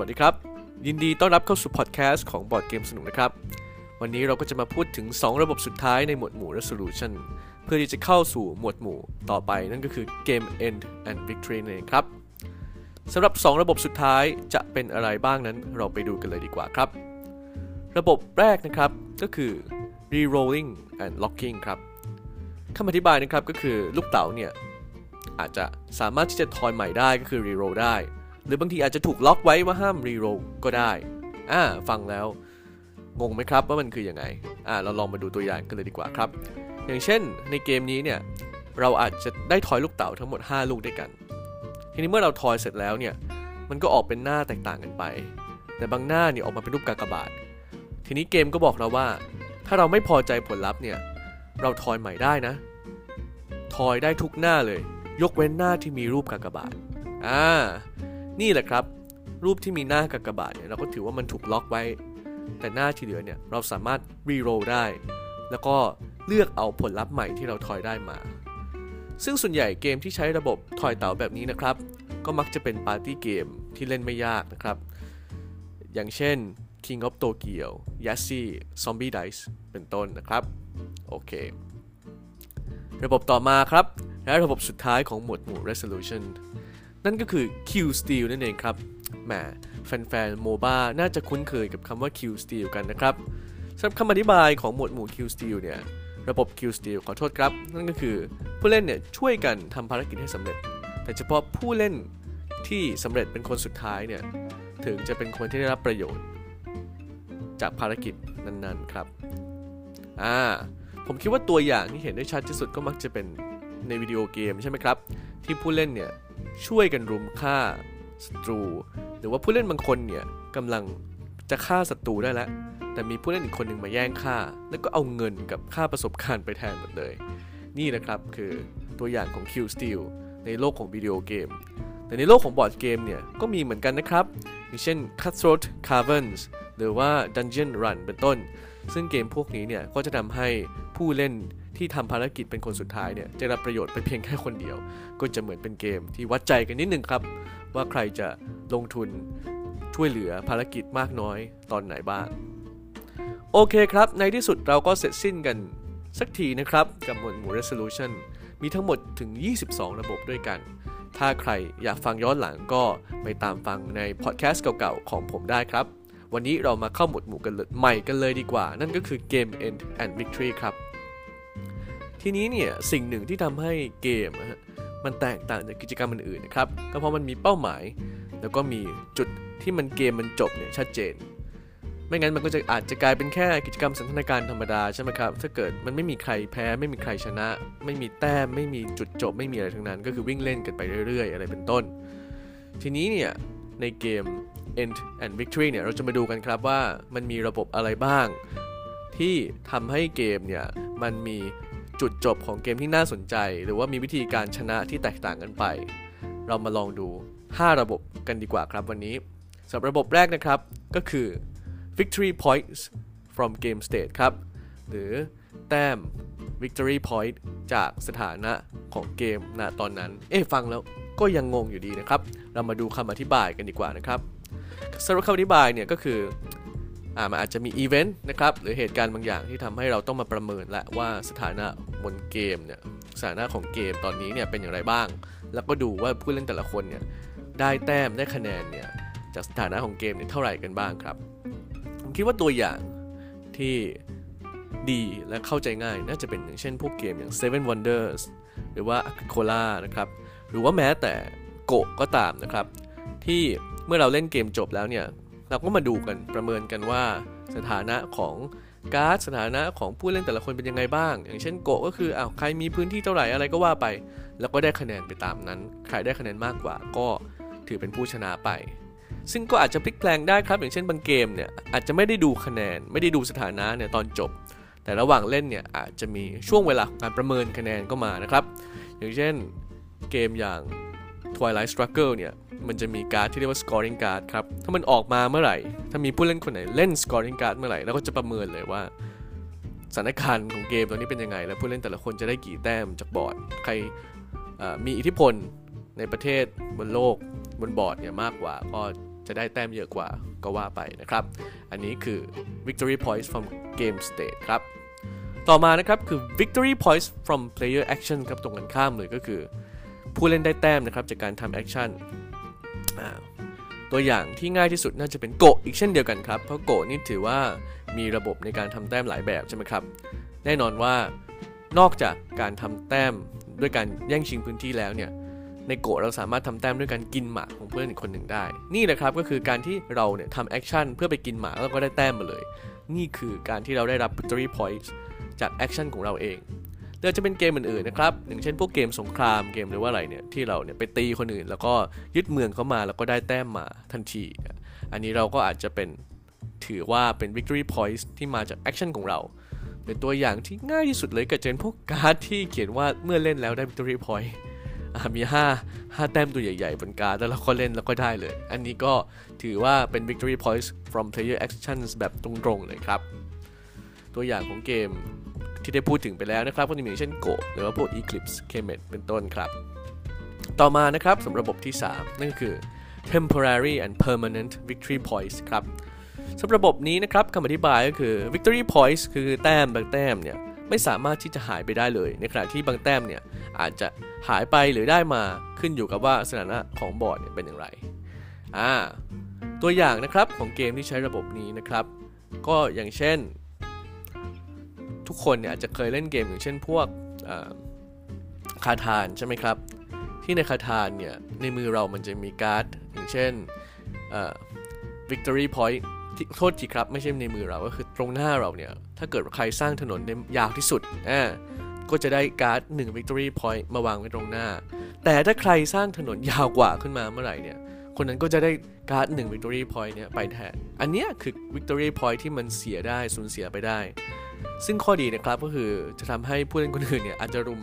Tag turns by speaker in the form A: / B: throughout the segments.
A: วัสดีครับ ยินดีต้อนรับเข้าสู่พอดแคสต์ของบอร์ดเกมสนุกนะครับ วันนี้เราก็จะมาพูดถึง 2 ระบบสุดท้ายในหมวดหมู่ resolution เพื่อที่จะเข้าสู่หมวดหมู่ต่อไปนั่นก็คือ game end and victory นั่นเองครับสำหรับ 2 ระบบสุดท้ายจะเป็นอะไรบ้างนั้นเราไปดูกันเลยดีกว่าครับ ระบบแรกนะครับก็คือ re-rolling and locking ครับคำอธิบายนะครับก็คือลูกเต๋าเนี่ยอาจจะสามารถที่จะทอยใหม่ได้ก็คือ re-roll ได้ หรือบางทีอาจจะถูกล็อกไว้ว่าห้าม re-roll ก็ได้ อ่า ฟังแล้ว งงไหมครับว่ามันคืออยังไง อ่า เราลองมาดูตัวอย่างกันเลยดีกว่าครับ อย่างเช่นในเกมนี้เนี่ย เราอาจจะได้ทอยลูกเต๋าทั้งหมด 5 ลูกด้วยกัน ทีนี้เมื่อเราทอยเสร็จแล้วเนี่ย มันก็ออกเป็นหน้าแตกต่างกันไป แต่บางหน้าเนี่ยออกมาเป็นรูปกากบาท ทีนี้เกมก็บอกเราว่า ถ้าเราไม่พอใจผลลัพธ์เนี่ย เราทอยใหม่ได้นะ ทอยได้ทุกหน้าเลย ยกเว้นหน้าที่มีรูปกากบาท อ่า นี่แหละครับ รูปที่มีหน้ากากบาทเนี่ยเราก็ถือว่ามันถูกล็อกไว้ แต่หน้าที่เหลือเนี่ยเราสามารถรีโรลได้ แล้วก็เลือกเอาผลลัพธ์ใหม่ที่เราทอยได้มา ซึ่งส่วนใหญ่เกมที่ใช้ระบบทอยเต๋าแบบนี้นะครับ ก็มักจะเป็นปาร์ตี้เกมที่เล่นไม่ยากนะครับ อย่างเช่น King of Tokyo Yahtzee Zombie Dice เป็นต้นนะครับ โอเค ระบบต่อมาครับ และระบบสุดท้ายของหมวดหมู่ resolution นั่นก็คือ Q Steel นั่นเองครับแหมแฟนๆโมบ้าน่าจะคุ้นเคยกับคำว่า Q Steel กันนะครับสำหรับคำอธิบายของหมวดหมู่ Q Steel เนี่ยระบบ Q Steel ขอโทษครับ นั่นก็คือผู้เล่นเนี่ยช่วยกันทำภารกิจให้สำเร็จ แต่เฉพาะผู้เล่นที่สำเร็จเป็นคนสุดท้ายเนี่ยถึงจะเป็นคนที่ได้รับประโยชน์ จากภารกิจนั้นๆครับอ่าผมคิดว่าตัวอย่างที่เห็นได้ชัดที่สุดก็มักจะเป็นในวิดีโอเกมใช่ไหมครับ ที่ผู้เล่นเนี่ย ช่วยกันรุมฆ่าศัตรู หรือว่าผู้เล่นบางคนเนี่ยกำลังจะฆ่าศัตรูได้แล้ว แต่มีผู้เล่นอีกคนหนึ่งมาแย่งฆ่า แล้วก็เอาเงินกับค่าประสบการณ์ไปแทนหมดเลย นี่นะครับคือตัวอย่างของ Q Steel ในโลกของวิดีโอเกม แต่ในโลกของบอร์ดเกมเนี่ยก็มีเหมือนกันนะครับ อย่างเช่น Cutthroat Caverns หรือว่า Dungeon Run เป็นต้น ซึ่งเกมพวกนี้เนี่ยก็จะทำให้ ผู้เล่นที่ทำภารกิจเป็นคนสุดท้ายเนี่ยจะรับประโยชน์ไปเพียงแค่คนเดียว ก็จะเหมือนเป็นเกมที่วัดใจกันนิดนึงครับ ว่าใครจะลงทุนช่วยเหลือภารกิจมากน้อยตอนไหนบ้าง โอเคครับ ในที่สุดเราก็เสร็จสิ้นกันสักทีนะครับ กับหมวดหมู่ resolution มีทั้งหมดถึง 22 ระบบด้วยกัน ถ้าใครอยากฟังย้อนหลังก็ไปตามฟังในพอดแคสต์เก่าๆ ของผมได้ครับ วันนี้เรามาเข้าหมวดหมู่กันเลยใหม่กันเลยดีกว่า นั่นก็คือ Game End and Victory ครับ ทีนี้เนี่ยสิ่งหนึ่งที่ทำให้เกมมันแตกต่างจากกิจกรรมอื่นๆนะครับก็เพราะมันมีเป้าหมาย แล้วก็มีจุดที่มันเกมมันจบเนี่ยชัดเจน ไม่งั้นมันก็จะอาจจะกลายเป็นแค่กิจกรรมสันทนาการธรรมดาใช่ไหมครับถ้าเกิดมันไม่มีใครแพ้ ไม่มีใครชนะ ไม่มีแต้มไม่มีจุดจบ ไม่มีอะไรทั้งนั้น ก็คือวิ่งเล่นกันไปเรื่อย ๆ อะไรเป็นต้น ทีนี้เนี่ยในเกม End and Victory เนี่ยเราจะมาดูกันครับว่ามันมีระบบอะไรบ้าง ที่ทำให้เกมเนี่ยมันมี จุดจบของเกมที่น่าสนใจ หรือว่ามีวิธีการชนะที่แตกต่างกันไป เรามาลองดู 5 ระบบกันดีกว่าครับวันนี้สำหรับระบบแรกนะครับก็คือ victory points from game state ครับ หรือแต้ม victory point จากสถานะของเกมณตอนนั้น เอ๊ะฟังแล้วก็ยังงงอยู่ดีนะครับ เรามาดูคำอธิบายกันดีกว่านะครับสำหรับคำอธิบายเนี่ยก็คือ มันอาจจะมีอีเวนต์นะครับหรือเหตุการณ์บางอย่างที่ทำให้เราต้องมาประเมินและว่าสถานะบนเกมเนี่ยสถานะของเกมตอนนี้เนี่ยเป็นอย่างไรบ้าง แล้วก็ดูว่าผู้เล่นแต่ละคนเนี่ยได้แต้มได้คะแนนเนี่ยจากสถานะของเกมเนี่ยเท่าไหร่กันบ้างครับผมคิดว่าตัวอย่างที่ดีและเข้าใจง่ายน่าจะเป็นอย่างเช่นพวกเกมอย่าง Seven Wonders หรือว่า a c o l a นะครับหรือว่าแม้แต่โกก็ตามนะครับที่เมื่อเราเล่นเกมจบแล้วเนี่ย เราก็มาดูกันประเมินกันว่าสถานะของการ์ดสถานะของผู้เล่นแต่ละคนเป็นยังไงบ้าง อย่างเช่นโกะก็คืออ้าวใครมีพื้นที่เท่าไหร่อะไรก็ว่าไป แล้วก็ได้คะแนนไปตามนั้น ใครได้คะแนนมากกว่าก็ถือเป็นผู้ชนะไป ซึ่งก็อาจจะพลิกแปลงได้ครับ อย่างเช่นบางเกมเนี่ยอาจจะไม่ได้ดูคะแนน ไม่ได้ดูสถานะเนี่ยตอนจบ แต่ระหว่างเล่นเนี่ยอาจจะมีช่วงเวลาของการประเมินคะแนนก็มานะครับ อย่างเช่นเกมอย่าง Twilight Struggle เนี่ย มันจะมีการ์ดที่เรียกว่า scoring card ครับ ถ้ามันออกมาเมื่อไหร่ ถ้ามีผู้เล่นคนไหนเล่น scoring card เมื่อไหร่เราก็จะประเมินเลยว่าสถานการณ์ของเกมตอนนี้เป็นยังไง แล้วผู้เล่นแต่ละคนจะได้กี่แต้มจากบอร์ด ใครมีอิทธิพลในประเทศบนโลกบนบอร์ดเนี่ยมากกว่าก็จะได้แต้มเยอะกว่าก็ว่าไปนะครับ อันนี้คือ victory points from game state ครับ ต่อมานะครับคือ victory points from player action ครับตรงกันข้ามเลยก็คือ ผู้เล่นได้แต้มนะครับจากการทำ action ตัวอย่างที่ง่ายที่สุดน่าจะเป็นโกอีกเช่นเดียวกันครับ เพราะโกนี่ถือว่ามีระบบในการทำแต้มหลายแบบใช่ไหมครับ แน่นอนว่านอกจากการทำแต้มด้วยการแย่งชิงพื้นที่แล้วเนี่ยในโกเราสามารถทำแต้มด้วยการกินหมากของเพื่อนอีกคนหนึ่งได้ นี่แหละครับก็คือการที่เราเนี่ยทำ action เพื่อไปกินหมากแล้วก็ได้แต้มมาเลย นี่คือการที่เราได้รับ victory points จาก action ของเราเอง เดี๋ยวจะเป็นเกมอื่นๆนะครับอย่างเช่นพวกเกมสงครามเกมหรือว่าอะไรเนี่ยที่เราเนี่ยไปตีคนอื่น แล้วก็ยึดเมืองเข้ามาแล้วก็ได้แต้มมาทันที อันนี้เราก็อาจจะเป็นถือว่าเป็น victory points ที่มาจาก action ของเรา เป็นตัวอย่างที่ง่ายที่สุดเลยก็เช่นพวกการ์ดที่เขียนว่าเมื่อเล่นแล้วได้ victory point มี 5 5 แต้มตัวใหญ่ๆบนการ์ดแล้วเราก็เล่นแล้วก็ได้เลย อันนี้ก็ถือว่าเป็น victory points from player actions แบบตรงๆเลยครับ ตัวอย่างของเกม ที่ได้พูดถึงไปแล้วนะครับก็จะมีเช่น Go หรือว่าพวก Eclipse Kemet เป็นต้นครับ ต่อมานะครับสำหรับระบบที่ 3 นั่นก็คือ temporary and permanent victory points ครับสำหรับระบบนี้นะครับคำอธิบายก็คือ victory points คือแต้มบางแต้มเนี่ยไม่สามารถที่จะหายไปได้เลย ในขณะที่บางแต้มเนี่ยอาจจะหายไปหรือได้มาขึ้นอยู่กับว่าสถานะของบอร์ดเนี่ยเป็นอย่างไรอ่าตัวอย่างนะครับของเกมที่ใช้ระบบนี้นะครับ ก็อย่างเช่น ทุกคนเนี่ยอาจจะเคยเล่นเกมอย่างเช่นพวกคาทานใช่ไหมครับ ที่ในคาทานเนี่ย ในมือเรามันจะมีการ์ด อย่างเช่น victory point โทษทีครับ ไม่ใช่ในมือเราก็คือตรงหน้าเราเนี่ย ถ้าเกิดใครสร้างถนนได้ยาวที่สุดอ่าก็จะได้การ์ด1 victory point มาวางไว้ตรงหน้า แต่ถ้าใครสร้างถนนยาวกว่าขึ้นมาเมื่อไหร่เนี่ย คนนั้นก็จะได้การ์ด1 victory point เนี่ยไปแทน อันนี้คือ victory point ที่มันเสียได้สูญเสียไปได้ ซึ่งข้อดีนะครับก็คือจะทำให้ผู้เล่นคนอื่นเนี่ยอาจจะรุม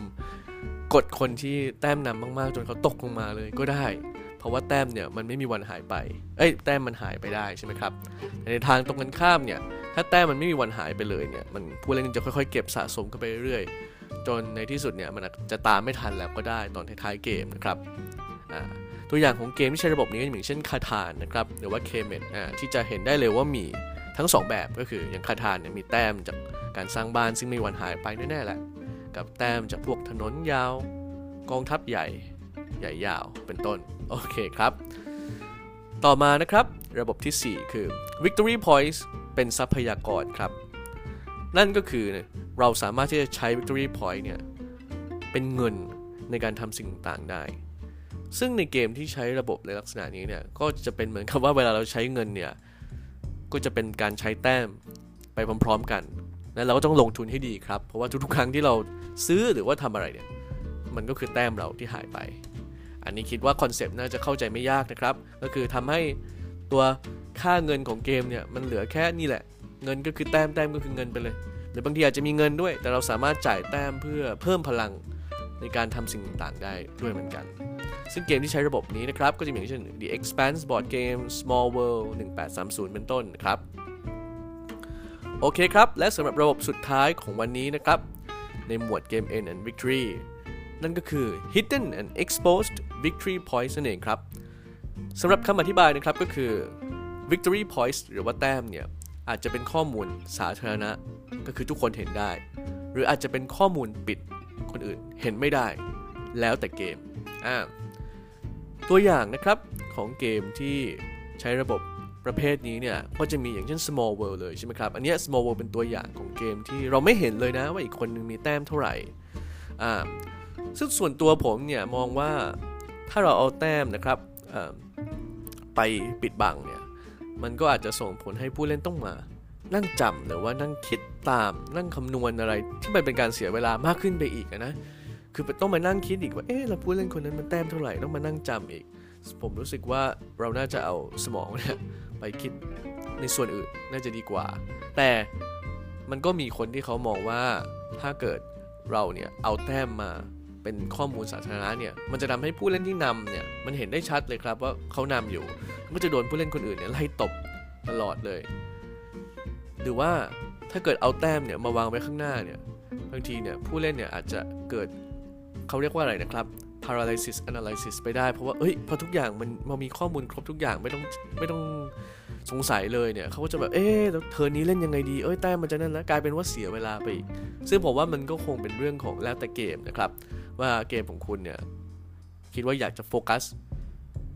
A: กดคนที่แต้มนำมากๆ จนเขาตกลงมาเลยก็ได้ เพราะว่าแต้มเนี่ยมันไม่มีวันหายไป เอ้ยแต้มมันหายไปได้ใช่ไหมครับในทางตรงกันข้ามเนี่ยถ้าแต้มมันไม่มีวันหายไปเลยเนี่ยมันผู้เล่นจะค่อยๆ เก็บสะสมกันไปเรื่อยๆจนในที่สุดเนี่ยมันจะตามไม่ทันแล้วก็ได้ตอนท้ายๆเกมนะครับตัวอย่างของเกมที่ใช้ระบบนี้อย่างเช่นคาทานนะครับหรือว่าเคเมนที่จะเห็นได้เลยว่ามีทั้ง 2 แบบก็คืออย่างคาทานเนี่ยมีแต้มจาก การสร้างบ้านซึ่งไม่มีวันหายไปแน่ๆแหละ กับแต้มจากพวกถนนยาว กองทัพใหญ่ ใหญ่ยาวเป็นต้น โอเคครับ ต่อมานะครับ ระบบที่ 4 คือ victory points เป็นทรัพยากรครับ นั่นก็คือเราสามารถที่จะใช้ victory point เนี่ย เป็นเงินในการทำสิ่งต่างได้ซึ่งในเกมที่ใช้ระบบในลักษณะนี้เนี่ย ก็จะเป็นเหมือนกับว่าเวลาเราใช้เงินเนี่ย ก็จะเป็นการใช้แต้มไปพร้อม ๆ กัน นั้นเราก็ต้องลงทุนให้ดีครับ เพราะว่าทุกๆ ครั้งที่เราซื้อหรือว่าทำอะไรเนี่ย มันก็คือแต้มเราที่หายไป อันนี้คิดว่าคอนเซปต์น่าจะเข้าใจไม่ยากนะครับ ก็คือทำให้ตัวค่าเงินของเกมเนี่ยมันเหลือแค่นี่แหละ เงินก็คือแต้มแต้มก็คือเงินไปเลย หรือบางทีอาจจะมีเงินด้วย แต่เราสามารถจ่ายแต้มเพื่อเพิ่มพลังในการทำสิ่งต่างๆได้ด้วยเหมือนกัน ซึ่งเกมที่ใช้ระบบนี้นะครับ ก็จะมีอย่างเช่น The Expanse Board Game Small World 1830 เป็นต้นนะครับ โอเคครับ และสำหรับระบบสุดท้ายของวันนี้นะครับ ในหมวด Game End and Victory นั่นก็คือ Hidden and Exposed Victory Points นั่นเองครับสำหรับคำอธิบายนะครับก็คือ Victory Points หรือว่าแต้มเนี่ยอาจจะเป็นข้อมูลสาธารณะ ก็คือทุกคนเห็นได้ หรืออาจจะเป็นข้อมูลปิดคนอื่นเห็นไม่ได้ แล้วแต่เกมอ่าตัวอย่างนะครับของเกมที่ใช้ระบบ ประเภทนี้เนี่ยก็จะมีอย่างเช่น small world เลยใช่ไหมครับ อันนี้ small world เป็นตัวอย่างของเกมที่เราไม่เห็นเลยนะว่าอีกคนนึงมีแต้มเท่าไหร่อ่าซึ่งส่วนตัวผมเนี่ยมองว่าถ้าเราเอาแต้มนะครับไปปิดบังเนี่ยมันก็อาจจะส่งผลให้ผู้เล่นต้องมา นั่งจำหรือว่านั่งคิดตามนั่งคำนวณอะไรที่มันเป็นการเสียเวลามากขึ้นไปอีกนะคือต้องมานั่งคิดอีกว่าเอ๊ะเราผู้เล่นคนนั้นมันแต้มเท่าไหร่ต้องมานั่งจำอีก ผมรู้สึกว่าเราน่าจะเอาสมองเนี่ยไปคิดในส่วนอื่นน่าจะดีกว่า แต่มันก็มีคนที่เขามองว่าถ้าเกิดเราเนี่ยเอาแต้มมาเป็นข้อมูลสาธารณะเนี่ยมันจะทำให้ผู้เล่นที่นำเนี่ยมันเห็นได้ชัดเลยครับว่าเขานำอยู่ก็จะโดนผู้เล่นคนอื่นเนี่ยไล่ตบตลอดเลย หรือว่าถ้าเกิดเอาแต้มเนี่ยมาวางไว้ข้างหน้าเนี่ยบางทีเนี่ยผู้เล่นเนี่ยอาจจะเกิดเขาเรียกว่าอะไรนะครับ paralysis analysis ไปได้ เพราะว่าเอ้ยพอทุกอย่างมันมันมีข้อมูลครบทุกอย่างไม่ต้องไม่ต้องสงสัยเลยเนี่ยเขาก็จะแบบเอ๊ะแล้วเทอนี้เล่นยังไงดีเอ้ยแต้มมันจะนั่นแล้วกลายเป็นว่าเสียเวลาไปอีกซึ่งผมว่ามันก็คงเป็นเรื่องของแล้วแต่เกมนะครับ ว่าเกมของคุณเนี่ยคิดว่าอยากจะโฟกัส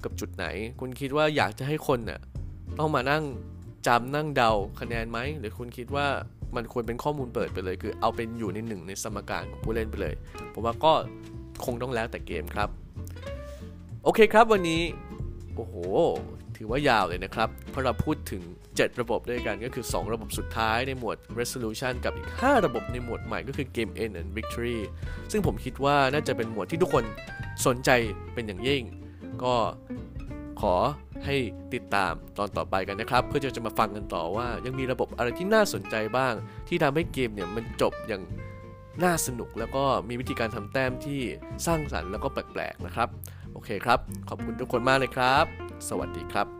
A: กับจุดไหน คุณคิดว่าอยากจะให้คนเนี่ยต้องมานั่งจำนั่งเดาคะแนนไหมหรือคุณคิดว่ามันควรเป็นข้อมูลเปิดไปเลย คือเอาเป็นอยู่ในหนึ่งในสมการของผู้เล่นไปเลย ผมว่าก็ คงต้องแล้วแต่เกมครับ โอเคครับวันนี้ โอ้โห ถือว่ายาวเลยนะครับ เพราะเราพูดถึง 7 ระบบด้วยกันก็คือ 2 ระบบสุดท้ายในหมวด resolution กับอีก 5 ระบบในหมวดใหม่ก็คือ game end and victory ซึ่งผมคิดว่าน่าจะเป็นหมวดที่ทุกคนสนใจเป็นอย่างยิ่ง ก็ขอให้ติดตามตอนต่อไปกันนะครับ เพื่อจะจะมาฟังกันต่อว่ายังมีระบบอะไรที่น่าสนใจบ้าง ที่ทำให้เกมเนี่ยมันจบอย่าง น่าสนุกแล้วก็มีวิธีการทำแต้มที่สร้างสรรค์แล้วก็แปลกๆนะครับ โอเคครับ ขอบคุณทุกคนมากเลยครับ สวัสดีครับ